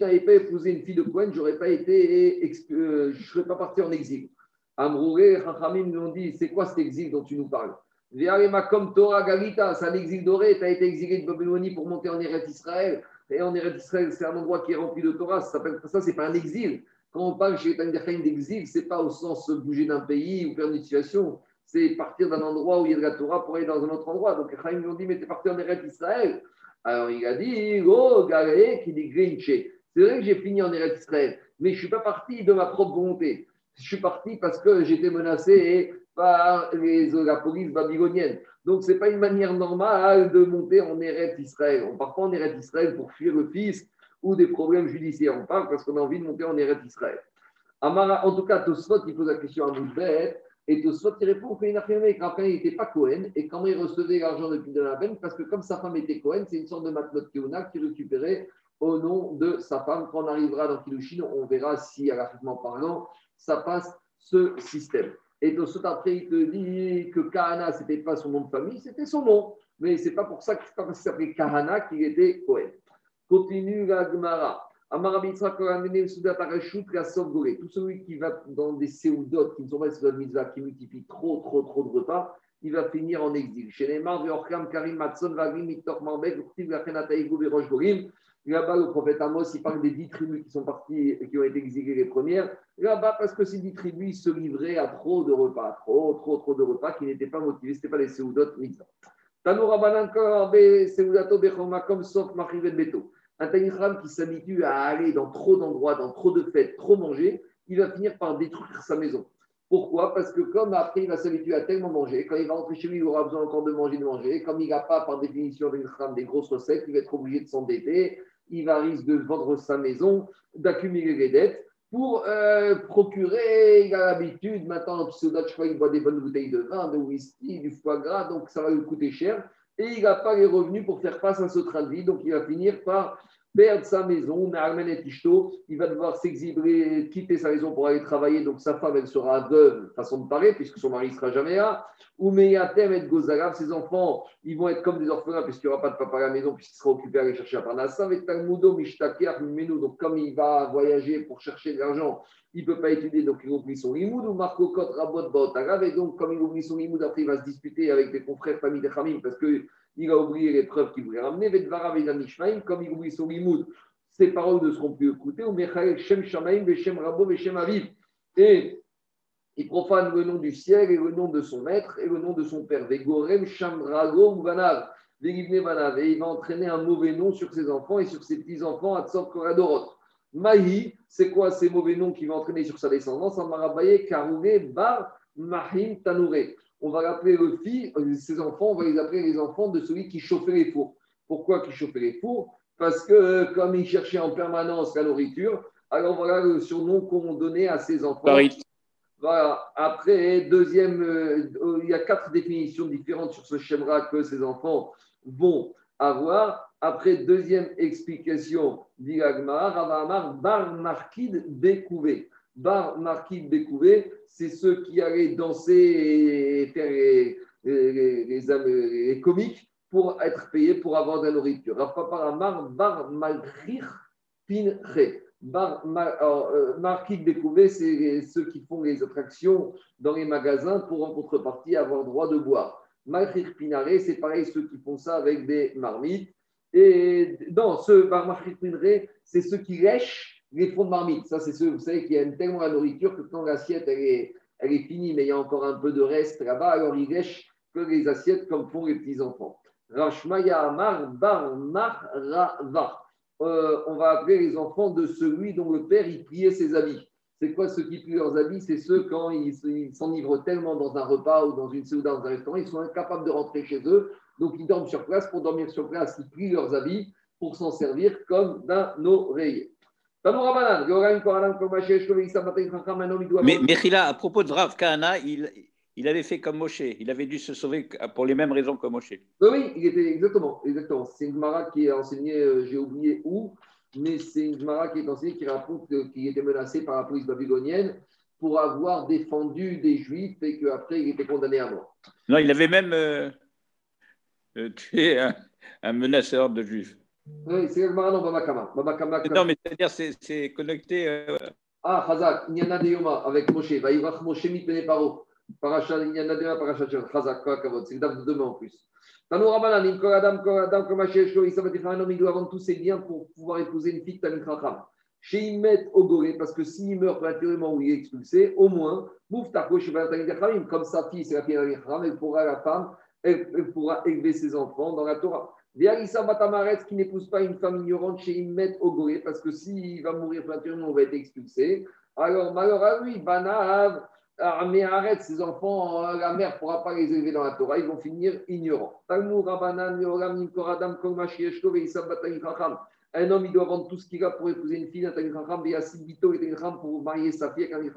n'avais pas épousé une fille de Cohen, je n'aurais pas été, euh, je serais pas parti en exil. Amrouré, Chachamim nous ont dit, c'est quoi cet exil dont tu nous parles? Comme Torah Galita, c'est un exil doré, tu as été exilé de Babylonie pour monter en Eretz Israël. Et en Eretz Israël, c'est un endroit qui est rempli de Torah, ça ça, c'est pas un exil. Quand on parle chez Tangerheim d'exil, c'est pas au sens bouger d'un pays ou faire une situation, c'est partir d'un endroit où il y a de la Torah pour aller dans un autre endroit. Donc, Chaim lui ont dit, mais tu es parti en Eretz Israël. Alors, il a dit, oh, Galé, qui dit. C'est vrai que j'ai fini en Eretz Israël, mais je ne suis pas parti de ma propre volonté. Je suis parti parce que j'étais menacé par les, la police babylonienne. Donc, ce n'est pas une manière normale de monter en Eretz Israël. On part pas en Eretz Israël pour fuir le fils ou des problèmes judiciaires. On part parce qu'on a envie de monter en Eretz Israël. Amara, en tout cas, Tosfot, il pose la question à Moudbet. Et Tosfot, il répond qu'il il n'était pas Cohen. Et comment il recevait l'argent depuis de la peine Parce que comme sa femme était Cohen, c'est une sorte de matlot Keuna qui récupérait au nom de sa femme. Quand on arrivera dans Kilushin, on verra si, graphiquement parlant, ça passe ce système. Et Tosfot, après, il te dit que Kahana, ce n'était pas son nom de famille, c'était son nom. Mais ce n'est pas pour ça qu'il s'appelait Kahana qu'il était Cohen. Continue la Gemara. Tout celui qui va dans des séoudotes qui ne sont pas des mitzvah, qui multiplient trop, trop, trop de repas, il va finir en exil. Chez les Karim, Matson, Miktor, Marbek, Là-bas, le prophète Amos, il parle des dix tribus qui sont parties qui ont été exilées les premières. Là-bas, parce que ces dix tribus se livraient à trop de repas, trop, trop, trop de repas qui n'étaient pas motivés, ce n'étaient pas les séoudotes mitzvah. Tanoura Banan Seudato Bechoma, comme sauf Machivet Beto. Un Tanitram qui s'habitue à aller dans trop d'endroits, dans trop de fêtes, trop manger, il va finir par détruire sa maison. Pourquoi? Parce que comme après, il va s'habituer à tellement manger, quand il va rentrer chez lui, il aura besoin encore de manger, de manger. Comme il n'a pas, par définition, des grosses recettes, il va être obligé de s'endetter. Il va risquer de vendre sa maison, d'accumuler les dettes pour euh, procurer. Il a l'habitude, maintenant, je crois, il boit des bonnes bouteilles de vin, de whisky, du foie gras, donc ça va lui coûter cher et il n'a pas les revenus pour faire face à ce train de vie. Donc, il va finir par perdre sa maison, il va devoir s'exiler, quitter sa maison pour aller travailler, donc sa femme, elle sera veuve, façon de parler, puisque son mari ne sera jamais là. Ou Meyatem et Gozalav, ses enfants, ils vont être comme des orphelins, puisqu'il n'y aura pas de papa à la maison, puisqu'il sera occupé à aller chercher à Parnassa. Avec Talmudo, Mishtaker, donc comme il va voyager pour chercher de l'argent, il ne peut pas étudier, donc il oublie son limoud, ou Marco Kot, Rabot, Baotagav, et donc comme il oublie son limoud, après il va se disputer avec des confrères famille de Khamim, parce que il a oublié les preuves qu'il voulait ramener. Comme il oublie son limoud, ses paroles ne seront plus écoutées. Et il profane le nom du ciel et le nom de son maître et le nom de son père. Et il va entraîner un mauvais nom sur ses enfants et sur ses petits-enfants à Tsor Koradorot. Mahi, c'est quoi ces mauvais noms qu'il va entraîner sur sa descendance? On va l'appeler le fils, euh, ses enfants, on va les appeler les enfants de celui qui chauffait les fours. Pourquoi qui chauffait les fours? Parce que euh, comme il cherchait en permanence la nourriture, alors voilà le surnom qu'on donnait à ses enfants. Voilà. Après, deuxième, euh, il y a quatre définitions différentes sur ce schéma que ces enfants vont avoir. Après, deuxième explication, dit Ravamar, Bar Markid Découvé. Bar Marquis Bécouvé, c'est ceux qui allaient danser et faire les, les, comiques pour être payés pour avoir de la nourriture. Bar Malchir Pinre. Bar euh, Marquis Bécouvé, c'est ceux qui font les attractions dans les magasins pour en contrepartie avoir droit de boire. Malchir Pinare, c'est pareil, ceux qui font ça avec des marmites. Et dans ce Bar Malchir Pinre, c'est ceux qui lèchent les fonds de marmite, ça c'est ceux, vous savez, qui aiment tellement la nourriture que quand l'assiette elle est, finie, mais il y a encore un peu de reste là-bas, alors ils lèchent que les assiettes comme font les petits-enfants. Rashmaya Amar Bar euh, on va appeler les enfants de celui dont le père il pliait ses habits. C'est quoi ceux qui plient leurs habits C'est ceux quand ils s'enivrent tellement dans un repas ou dans une ou dans un restaurant, ils sont incapables de rentrer chez eux, donc ils dorment sur place. Pour dormir sur place, ils plient leurs habits pour s'en servir comme d'un oreiller. Mais Mechila, à propos de Rav Kahana, il, il avait fait comme Moshe. Il avait dû se sauver pour les mêmes raisons que Moshe. Oui, il était exactement. exactement. C'est une Gemara qui est enseignée, euh, j'ai oublié où, mais c'est une Gemara qui est enseignée qui raconte qu'il était menacé par la police babylonienne pour avoir défendu des Juifs et qu'après il était condamné à mort. Non, il avait même euh, euh, tué un, un menaceur de juifs. Oui, c'est la Gemara dans Babakama. Babakama Non, mais c'est-à-dire c'est connecté. euh, Ah, Chazak, Nyana de Yoma avec Moshe. Vaïvrach Moshe mitpene paro. Paracha, Nyana de Yoma, Paracha. Chazak, quoi, Kavod. C'est le date de demain en plus. Tanou Rabbanan, Im Kol Adam, Kol Adam, Kol Mashiach, Shlo, Issa Baticha, un homme, il doit vendre tous ses biens pour pouvoir épouser une fille de Tamit Chacham. Chez Imet Ogoré, parce que s'il meurt prématurément ou il est expulsé, au moins, Mouf Tako, Sheba Tamit Chachamim, comme sa fille, c'est la fille de Chacham, elle pourra, la femme, elle, elle pourra élever ses enfants dans la Torah. Batamaret, qui n'épouse pas une femme ignorante chez Imet Ogoré, parce que s'il va mourir prématurément, on va être expulsé. Alors, malheur à lui, Banav, mais arrête, ces enfants, euh, la mère ne pourra pas les élever dans la Torah, ils vont finir ignorants. Un homme, il doit vendre tout ce qu'il a pour épouser une fille et Yassid Bito, et pour marier sa fille avec.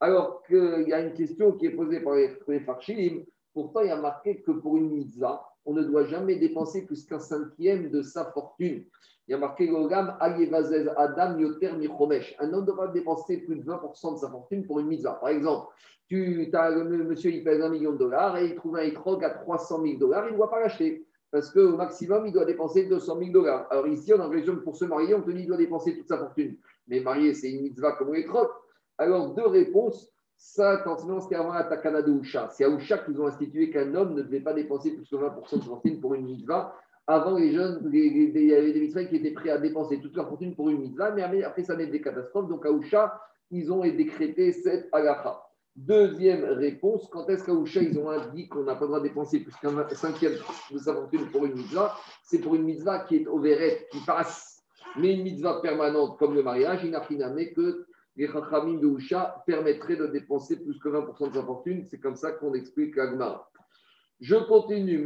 Alors qu'il y a une question qui est posée par les Farshim, pourtant il y a marqué que pour une mitzvah, on ne doit jamais dépenser plus qu'un cinquième de sa fortune. Il y a marqué Gogam, Adam Yoter Michomesh. Un homme ne doit pas dépenser plus de 20% de sa fortune pour une mitzvah. Par exemple, tu le monsieur, il pèse un million de dollars et il trouve un étrog à 300 000 dollars, il ne doit pas l'acheter. Parce qu'au maximum, il doit dépenser 200 000 dollars. Alors ici, on a l'impression pour se marier, on te dit qu'il doit dépenser toute sa fortune. Mais marier, c'est une mitzvah comme l'étrog. Alors, deux réponses. Ça, attention, c'était avant la Takana de Usha. C'est à Usha qu'ils ont institué qu'un homme ne devait pas dépenser plus que 20% de sa fortune pour une mitzvah. Avant, les jeunes, il y avait des mitzvahs qui étaient prêts à dépenser toute leur fortune pour une mitzvah, mais après, ça met des catastrophes. Donc, à Usha, ils ont décrété cette halakha. Deuxième réponse, quand est-ce qu'à Usha, ils ont dit qu'on n'a pas le droit de dépenser plus qu'un cinquième de sa fortune pour une mitzvah? C'est pour une mitzvah qui est au véret, qui passe. Mais une mitzvah permanente comme le mariage, il n'a rien que les Chachamim de Usha permettraient de dépenser plus que 20% de sa fortune. C'est comme ça qu'on explique la Gemara. Je continue.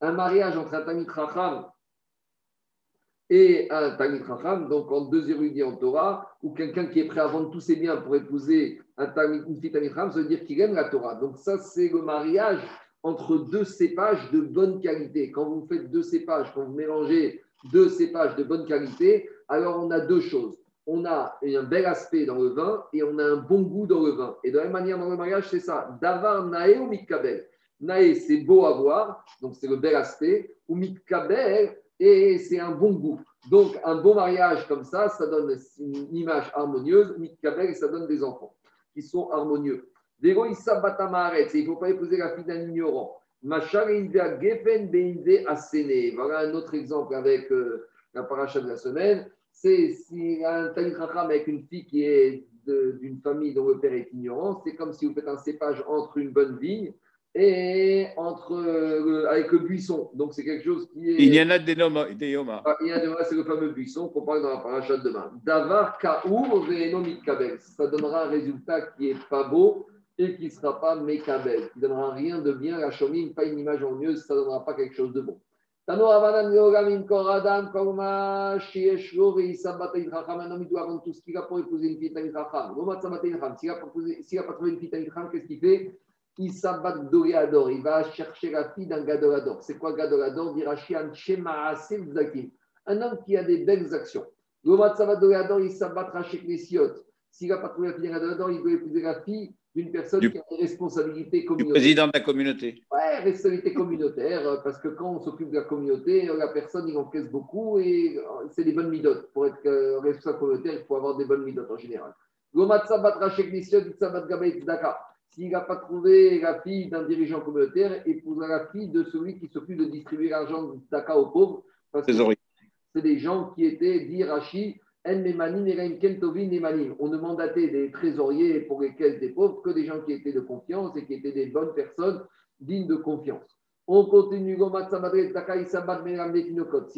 Un mariage entre un Tamit Chacham et un Tamit Chacham, donc en deux érudits en Torah, ou quelqu'un qui est prêt à vendre tous ses biens pour épouser un Tamit, une fille Chacham, ça veut dire qu'il aime la Torah. Donc ça, c'est le mariage entre deux cépages de bonne qualité. Quand vous faites deux cépages, quand vous mélangez deux cépages de bonne qualité, alors on a deux choses. On a un bel aspect dans le vin et on a un bon goût dans le vin. Et de la même manière, dans le mariage, c'est ça. Davar nae ou mitkabel? Nae, c'est beau à voir, donc c'est le bel aspect. Ou mitkabel, et c'est un bon goût. Donc, un beau mariage comme ça, ça donne une image harmonieuse. Mitkabel, ça donne des enfants qui sont harmonieux. Vego issa batamaret, il ne faut pas épouser la fille d'un ignorant. Machar gefen beinve asene. Voilà un autre exemple avec euh, la paracha de la semaine. C'est si un Talmud Chacham avec une fille qui est d'une famille dont le père est ignorant, c'est comme si vous faites un cépage entre une bonne vigne et entre, euh, avec le buisson. Donc c'est quelque chose qui est. Il y en a des noms, des Yoma. Ah, il y a de- c'est le fameux buisson qu'on parle dans la paracha de demain. Davar kaour mitkabel. Ça donnera un résultat qui est pas beau et qui ne sera pas mekabel, qui ne donnera rien de bien. La chomine, pas une image ennuyeuse, ça ne donnera pas quelque chose de bon. Tano Avanan Yoga Min Koradam Koma Shieshlo Veisa Bataï Chacham. Un homme, il doit vendre tout ce qu'il a pour épouser une fille Tamid Chacham. Loma Tzabatei Chacham. S'il n'a pas trouvé une fille Tamid Chacham, qu'est-ce qu'il fait? Il s'abat Doréador. Il va chercher la fille d'un Gadolador. C'est quoi Gadolador Dirachi Anchemaase Zakim. Un homme qui a des belles actions. Loma Tzabat Doréador, il s'abat Rachek Nesiot. S'il n'a pas trouvé la fille d'un Gadolador, il doit épouser la fille d'une personne Du- qui a des responsabilités Du communautaires. président de la communauté. Ouais, responsabilité communautaire, euh, parce que quand on s'occupe de la communauté, euh, la personne, il encaisse beaucoup et euh, c'est des bonnes midotes. Pour être responsable communautaire, il faut avoir des bonnes midotes en général. S'il n'a pas trouvé la fille d'un dirigeant communautaire, épousera la fille de celui qui s'occupe de distribuer l'argent de Tzedaka aux pauvres. Parce que c'est des gens qui étaient dit Rashi, On ne mandatait des trésoriers pour les caisses des pauvres que des gens qui étaient de confiance et qui étaient des bonnes personnes dignes de confiance. On continue. S'il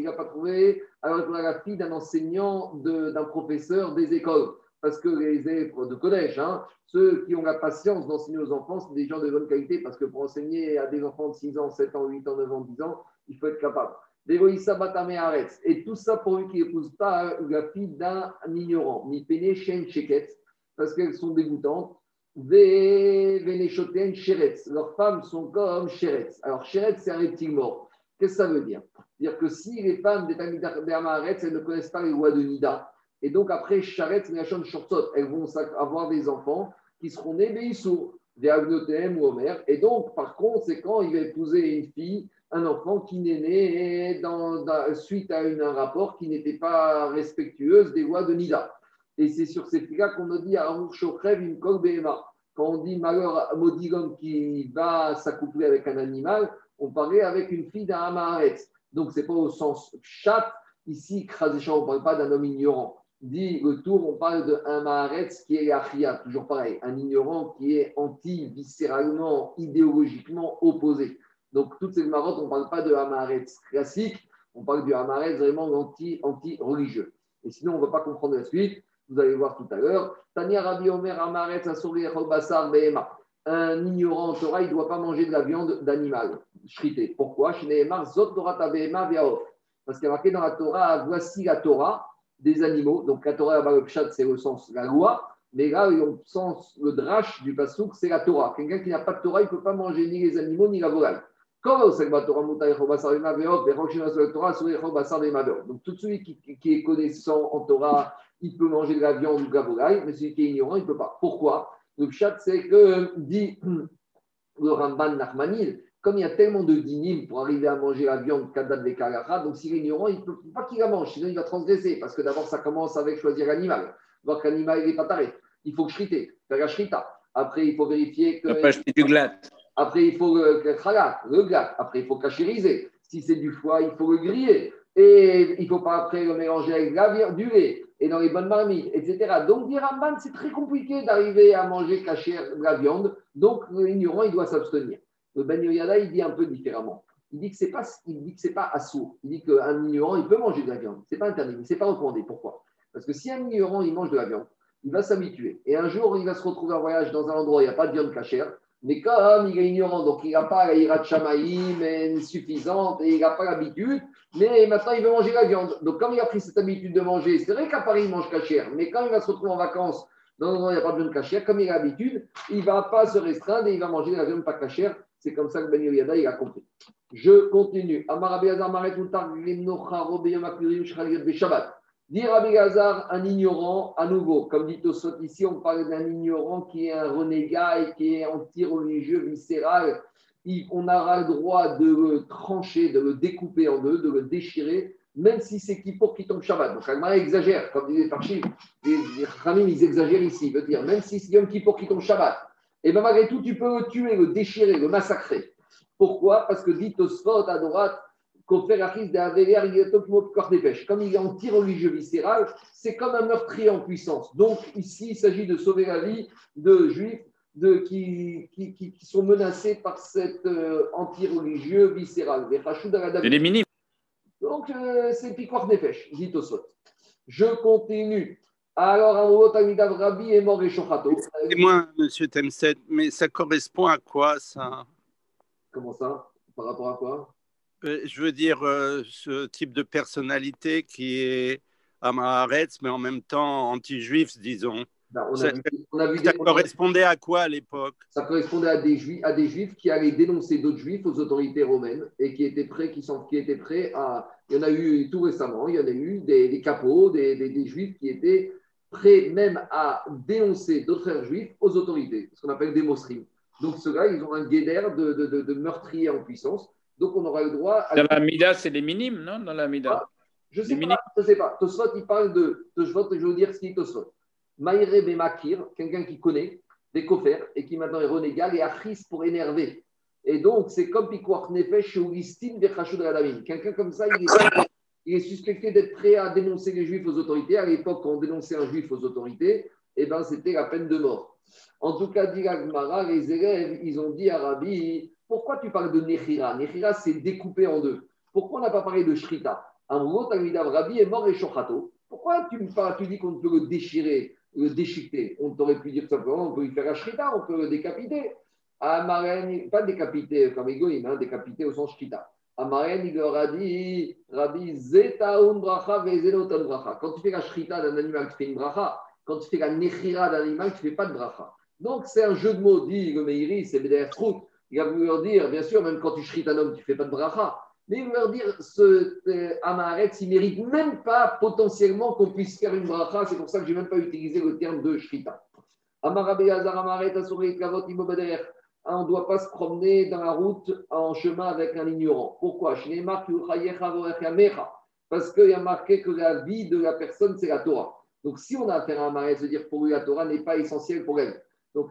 n'a pas trouvé, alors il la fille d'un enseignant, d'un professeur des écoles. Parce que les élèves de collège, hein, ceux qui ont la patience d'enseigner aux enfants, c'est des gens de bonne qualité. Parce que pour enseigner à des enfants de 6 ans, 7 ans, 8 ans, 9 ans, 10 ans, il faut être capable. Et tout ça pour lui qui n'épouse pas la fille d'un ignorant, ni péné shen parce qu'elles sont dégoûtantes. Leurs femmes sont comme sheretz. Alors, sheretz, c'est un reptile mort. Qu'est-ce que ça veut dire? C'est-à-dire que si les femmes des elles ne connaissent pas les lois de Nida, et donc après, Charetz, elles vont avoir des enfants qui seront nés Beissour, des Agnotem ou Omer. Et donc, par conséquent, il va épouser une fille, un enfant qui n'est né dans, suite à un rapport qui n'était pas respectueuse des lois de Nida. Et c'est sur ces filles-là qu'on a dit à Amour Chokrev, une Quand on dit malheur maudit homme qui va s'accoupler avec un animal, on parlait avec une fille d'un Amaharetz. Donc, ce n'est pas au sens chat. Ici, on ne parle pas d'un homme ignorant. Dit le tour, on parle d'un Maharetz qui est Achia, toujours pareil, un ignorant qui est anti-viscéralement, idéologiquement opposé. Donc, toutes ces marottes, on ne parle pas de Hamaretz classique, on parle du Hamaretz vraiment anti-religieux. Et sinon, on ne va pas comprendre la suite. Vous allez voir tout à l'heure. Tania Rabbi Omer un ignorant en Torah, il ne doit pas manger de la viande d'animal shrité. Pourquoi? Parce qu'il y a marqué dans la Torah, voici la Torah des animaux. Donc la Torah, le c'est le sens la loi. Mais là, le sens, le drash du pasouk, c'est la Torah. Quelqu'un qui n'a pas de Torah, il ne peut pas manger ni les animaux ni la volaille. Donc tout celui qui, est connaissant en Torah, il peut manger de la viande ou de la volaille, mais celui qui est ignorant, il ne peut pas. Pourquoi? Le chat, c'est que, dit le Ramban Nachmanil, comme il y a tellement de dinim pour arriver à manger la viande kadad de kalacha, donc s'il est ignorant, il ne peut pas qu'il la mange, sinon il va transgresser, parce que d'abord ça commence avec choisir l'animal. voir que l'animal n'est pas taré. Il faut shriter, faire la shrita. Après, il faut vérifier que. Après, acheter du. Après, il faut le, le glat. Après, il faut cachériser. Si c'est du foie, il faut le griller. Et il ne faut pas après le mélanger avec la, du lait et dans les bonnes marmites, etc. Donc, dit Ramban, c'est très compliqué d'arriver à manger cacher la viande. Donc, l'ignorant, il doit s'abstenir. Le Ben Yoyada, il dit un peu différemment. Il dit que c'est pas, pas assourd. Il dit qu'un ignorant, il peut manger de la viande. C'est pas interdit, c'est pas recommandé. Pourquoi? Parce que si un ignorant, il mange de la viande, il va s'habituer. Et un jour, il va se retrouver en voyage dans un endroit où il n'y a pas de viande cachère. Mais comme il est ignorant, donc il n'a pas la ira de suffisante et il n'a pas l'habitude, mais maintenant il veut manger la viande. Donc comme il a pris cette habitude de manger, c'est vrai qu'à Paris il mange cachère, mais quand il va se retrouver en vacances un endroit où il n'y a pas de viande cachère, comme il a l'habitude, il ne va pas se restreindre et il va manger la viande pas cachère. C'est comme ça que Ben Yada il a compris. Je continue. Shabbat. Dire Rabbi un ignorant, à nouveau, comme dit Tosot ici, on parle d'un ignorant qui est un renégat et qui est anti-religieux, viscéral. on aura le droit de le trancher, de le découper en deux, de le déchirer, même si c'est qui pour qui tombe Shabbat. Donc, Agmara exagère, comme disait Farchi, les Khamim, ils exagèrent ici, veut dire, même si c'est Yom pour qui tombe Shabbat, et bien malgré tout, tu peux le tuer, le déchirer, le massacrer. Pourquoi? Parce que dit Tosfot à droite, comme il est anti-religieux viscéral, c'est comme un meurtrier en puissance. Donc, ici, il s'agit de sauver la vie de juifs de, qui, qui, qui, sont menacés par cet euh, anti-religieux viscéral. les minimes. Donc, euh, c'est Pikwar Nefesh, dit Osot. Je continue. Alors, un Rabbi est mort et Shochato. Excusez-moi, monsieur Temset, mais ça correspond à quoi, ça? Comment ça? Par rapport à quoi? Je veux dire, euh, ce type de personnalité qui est Amaharetz, mais en même temps anti-juif, disons. Ben, ça, correspondait à quoi à l'époque? Ça correspondait à des, juifs, à des juifs qui allaient dénoncer d'autres juifs aux autorités romaines et qui étaient prêts, qui, sont, qui étaient prêts à. Il y en a eu tout récemment, il y en a eu des, des capots, des, des, juifs qui étaient prêts même à dénoncer d'autres frères juifs aux autorités, ce qu'on appelle des mosrim. Donc ceux-là, ils ont un guédère de, de, de, de meurtriers en puissance donc, on aura le droit. À... Dans la Mida, c'est les minimes, non? Dans la Mida. Ah, je ne sais, sais pas. Tosfot, il parle de. Tosfot, je vais vous dire ce est Tosfot. Maïre Bemakir, quelqu'un qui connaît des coffers et qui maintenant est renégal et Achis pour énerver. Et donc, c'est comme Pikwar Nefesh ou Listin Vechashud Radamim. Quelqu'un comme ça, il est, il est suspecté d'être prêt à dénoncer les juifs aux autorités. À l'époque, quand on dénonçait un juif aux autorités, eh ben, c'était la peine de mort. En tout cas, dit les élèves, ils ont dit à Rabbi pourquoi tu parles de Nechira? Nechira, c'est découpé en deux. Pourquoi on n'a pas parlé de Shrita? Un moment, Talmidav Rabbi est mort et Shochato. Pourquoi tu, tu dis qu'on peut le déchirer, le déchiqueter? On t'aurait pu dire simplement, on peut lui faire un Shrita, on peut le décapiter. Ah, pas décapiter comme Egoïm, hein, décapiter au sens Shrita. Amaren, il leur a dit Rabbi, Zetaun bracha, Vezenotan bracha. Quand tu fais la shrita d'un animal, tu fais une bracha. Quand tu fais la nechira d'un animal, tu ne fais pas de bracha. Donc, c'est un jeu de mots, dit le Meiri, c'est Beder Trout. Il va leur dire, bien sûr, même quand tu shrites un homme, tu ne fais pas de bracha. Mais il va leur dire, ce euh, il ne mérite même pas potentiellement qu'on puisse faire une bracha. C'est pour ça que je n'ai même pas utilisé le terme de shrita. Amaret, Amaret, Asurit, Kavot, Imobader. On ne doit pas se promener dans la route en chemin avec un ignorant. Pourquoi? Parce qu'il y a marqué que la vie de la personne, c'est la Torah. Donc, si on a affaire à un mari, se dire pour lui, la Torah n'est pas essentielle pour elle. Donc,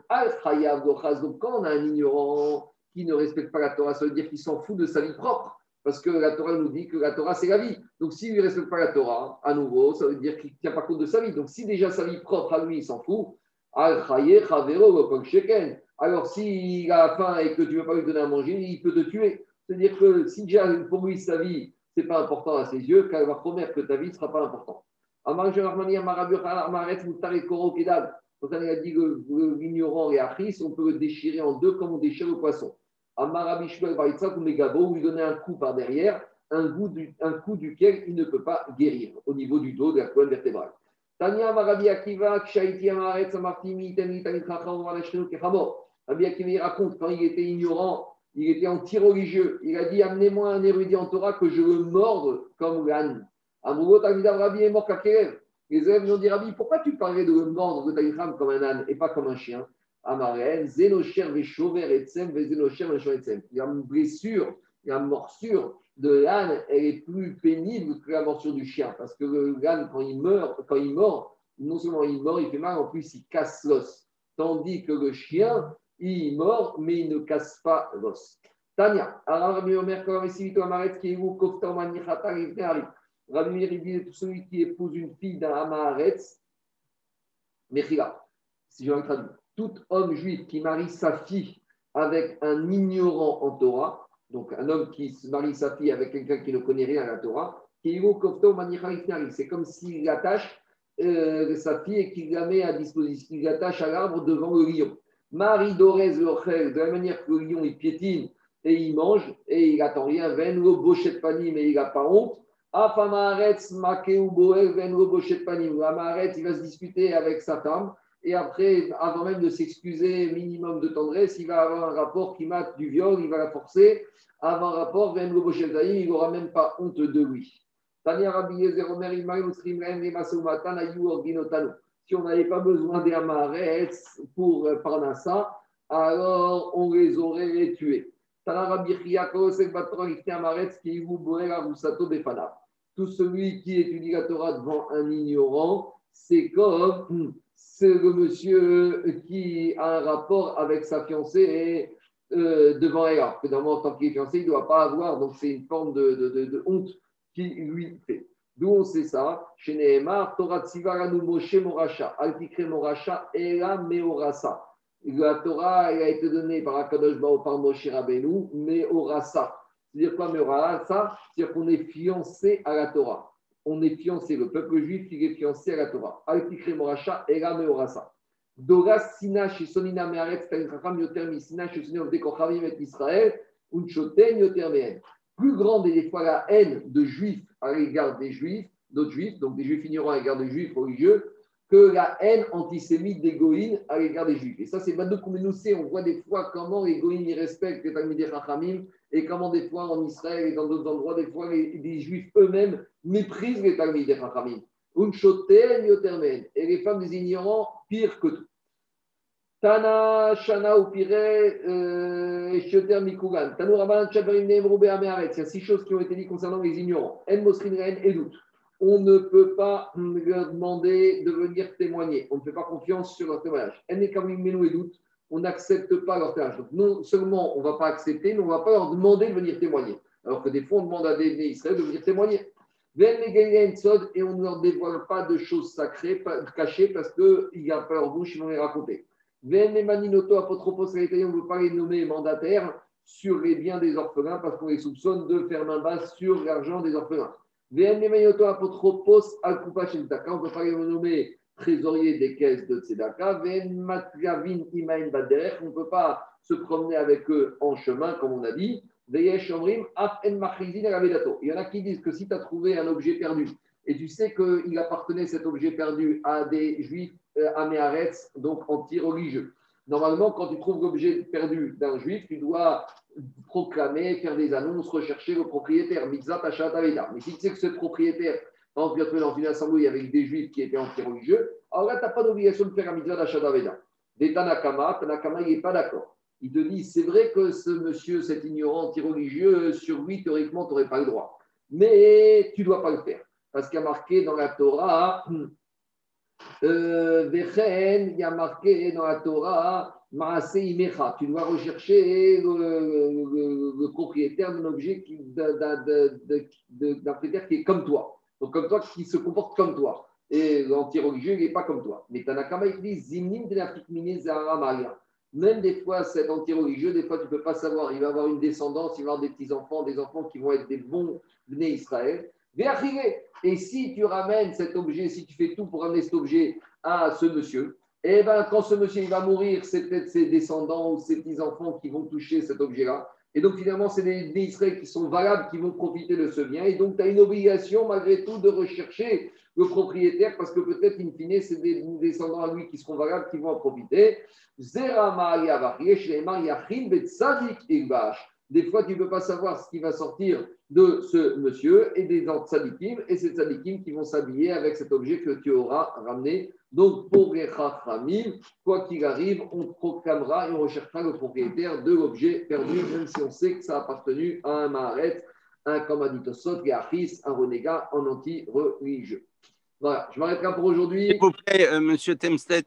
donc, quand on a un ignorant qui ne respecte pas la Torah, ça veut dire qu'il s'en fout de sa vie propre. Parce que la Torah nous dit que la Torah, c'est la vie. Donc, s'il ne respecte pas la Torah, à nouveau, ça veut dire qu'il ne tient pas compte de sa vie. Donc, si déjà sa vie propre à lui, il s'en fout, alors, s'il a faim et que tu ne veux pas lui donner à manger, il peut te tuer. C'est-à-dire que si déjà pour lui sa vie, ce n'est pas important à ses yeux, qu'elle va promettre que ta vie ne sera pas importante. Donc, on a dit que l'ignorant et Achis, on peut le déchirer en deux comme on déchire le poisson. Amarabishwel Baritza, ou lui donner un coup par derrière, un, coup duquel il ne peut pas guérir au niveau du dos de la colonne vertébrale. Tania Marabi Akiva, Kshaiti Amaret, Samartimi, Tani, Tani, Chacham, Valashnu, Kechamo. Rabbi Akiva raconte quand il était ignorant, il était anti-religieux. Il a dit Amenez-moi un érudit en Torah que je le morde comme l'âne. Amougot Rabbi est mort Kakerev. Les élèves ont dit Rabbi, pourquoi tu parlais de le mordre de Taïcham comme un âne et pas comme un chien? Amaren, Zénocher, Veshover, Etsem, Zénocher, Etsem. Il y a une blessure, il y a une morsure de l'âne, elle est plus pénible que la morsure du chien. Parce que l'âne, quand il meurt, quand il mord, non seulement il mord, il fait mal, en plus il casse l'os. Tandis que le chien, il mord, mais il ne casse pas l'os. Tania, Rabbi Omer, Amaret, qui est où, Kofta, Manichata, Rabbi il dit celui qui épouse une fille d'un Amaretz, Mechila, si je vais traduire, tout homme juif qui marie sa fille avec un ignorant en Torah, donc un homme qui marie sa fille avec quelqu'un qui ne connaît rien à la Torah, c'est comme s'il attache euh, sa fille et qu'il la met à disposition, il l'attache à l'arbre devant le lion. Marie Dorez de la manière que le lion il piétine et il mange et il n'attend rien, ven le bochet de mais il n'a pas honte. Afamaretz makeu bochet de panim. il va se disputer avec sa femme et après, avant même de s'excuser, minimum de tendresse, il va avoir un rapport qui mate du viol, il va la forcer. Avant rapport, ven le il n'aura même pas honte de lui. Tania Rabbi Yezer Omer si on n'avait pas besoin des Amarets pour euh, Parnassa, alors on les aurait tués. Tout celui qui étudie la Torah devant un ignorant, c'est comme c'est le monsieur qui a un rapport avec sa fiancée euh, devant elle. Alors en tant qu'il est fiancé, il ne doit pas avoir, donc c'est une forme de, honte qui lui fait. D'où on sait ça Chez Nehemar, Torah Tsivaranu Moshe Moracha, Altikre Moracha, Ela Meorasa. La Torah a été donnée par Akadosh Bao par Moshe Rabbeinu, Meorasa. C'est-à-dire quoi Meorasa C'est-à-dire qu'on est fiancé à la Torah. On est fiancé, le peuple juif, il est fiancé à la Torah. Altikre Moracha, Ela Meorasa. Dora Sina Sonina Mearetz, Talinchacham Yoter Misina chez Sonina Dekochavim et Israël, Unchoten Yoter Mehen plus grande est des fois la haine de juifs à l'égard des juifs, d'autres juifs, donc des juifs ignorants à l'égard des juifs religieux, que la haine antisémite des goïnes à l'égard des juifs. Et ça, c'est Badou sait, on voit des fois comment les goïnes y respectent les Talmudé Rachamim et comment des fois en Israël et dans d'autres endroits, des fois les, juifs eux-mêmes méprisent les Talmudé Rachamim. Et les femmes des ignorants, pire que tout. Tana, Shana ou Pire, Shoter Mikugan. Tanu Rabban. Il y a six choses qui ont été dites concernant les ignorants. En Mosrin Ren et doute. On ne peut pas leur demander de venir témoigner. On ne fait pas confiance sur leur témoignage. En Ekamim Menou et doute. On n'accepte pas leur témoignage. Donc, non seulement on ne va pas accepter, mais on ne va pas leur demander de venir témoigner. Alors que des fois, on demande à des Israël de venir témoigner. Et on ne leur dévoile pas de choses sacrées, cachées, parce qu'il n'y a pas leur bouche, ils vont les raconter. Maninoto Apotropos, on ne veut pas les nommer mandataires sur les biens des orphelins parce qu'on les soupçonne de faire main basse sur l'argent des orphelins. Maninoto Apotropos Shentaka, on ne peut pas les nommer trésoriers des caisses de Tzedaka. On ne peut pas se promener avec eux en chemin, comme on a dit. Il y en a qui disent que si tu as trouvé un objet perdu et tu sais qu'il appartenait cet objet perdu à des juifs euh, améaretz, donc anti-religieux. Normalement, quand tu trouves l'objet perdu d'un juif, tu dois proclamer, faire des annonces, rechercher le propriétaire. Mais si tu sais que ce propriétaire, exemple, tu dans une assemblée avec des juifs qui étaient anti-religieux, alors là, tu n'as pas d'obligation de faire un mitzvah d'achat Des Tanakama, Tanakama, il n'est pas d'accord. Il te dit, c'est vrai que ce monsieur, cet ignorant anti-religieux, sur lui, théoriquement, tu n'aurais pas le droit. Mais tu ne dois pas le faire. Parce qu'il y a marqué dans la Torah, euh, il y a marqué dans la Torah, tu dois rechercher le, propriétaire d'un objet, d'un propriétaire qui est comme toi. Donc, comme toi, qui se comporte comme toi. Et l'anti-religieux, il n'est pas comme toi. Mais Tanakama, il dit Zimnim Même des fois, cet anti-religieux, des fois, tu ne peux pas savoir. Il va avoir une descendance, il va avoir des petits-enfants, des enfants qui vont être des bons nés Israël. Et si tu ramènes cet objet, si tu fais tout pour ramener cet objet à ce monsieur, et eh ben, quand ce monsieur il va mourir, c'est peut-être ses descendants ou ses petits-enfants qui vont toucher cet objet-là. Et donc, finalement, c'est des, des Israéliens qui sont valables, qui vont profiter de ce bien. Et donc, tu as une obligation, malgré tout, de rechercher le propriétaire, parce que peut-être, in fine, c'est des descendants à lui qui seront valables, qui vont en profiter. Des fois, tu ne peux pas savoir ce qui va sortir de ce monsieur et des tzadikim, et ces tzadikim qui vont s'habiller avec cet objet que tu auras ramené. Donc, pour les chachamim, quoi qu'il arrive, on proclamera et on recherchera le propriétaire de l'objet perdu, même si on sait que ça a appartenu à un maharet, un kamaditosot, un renégat, un anti-religieux. Voilà, je m'arrêterai pour aujourd'hui. S'il vous plaît, euh, monsieur Temstedt,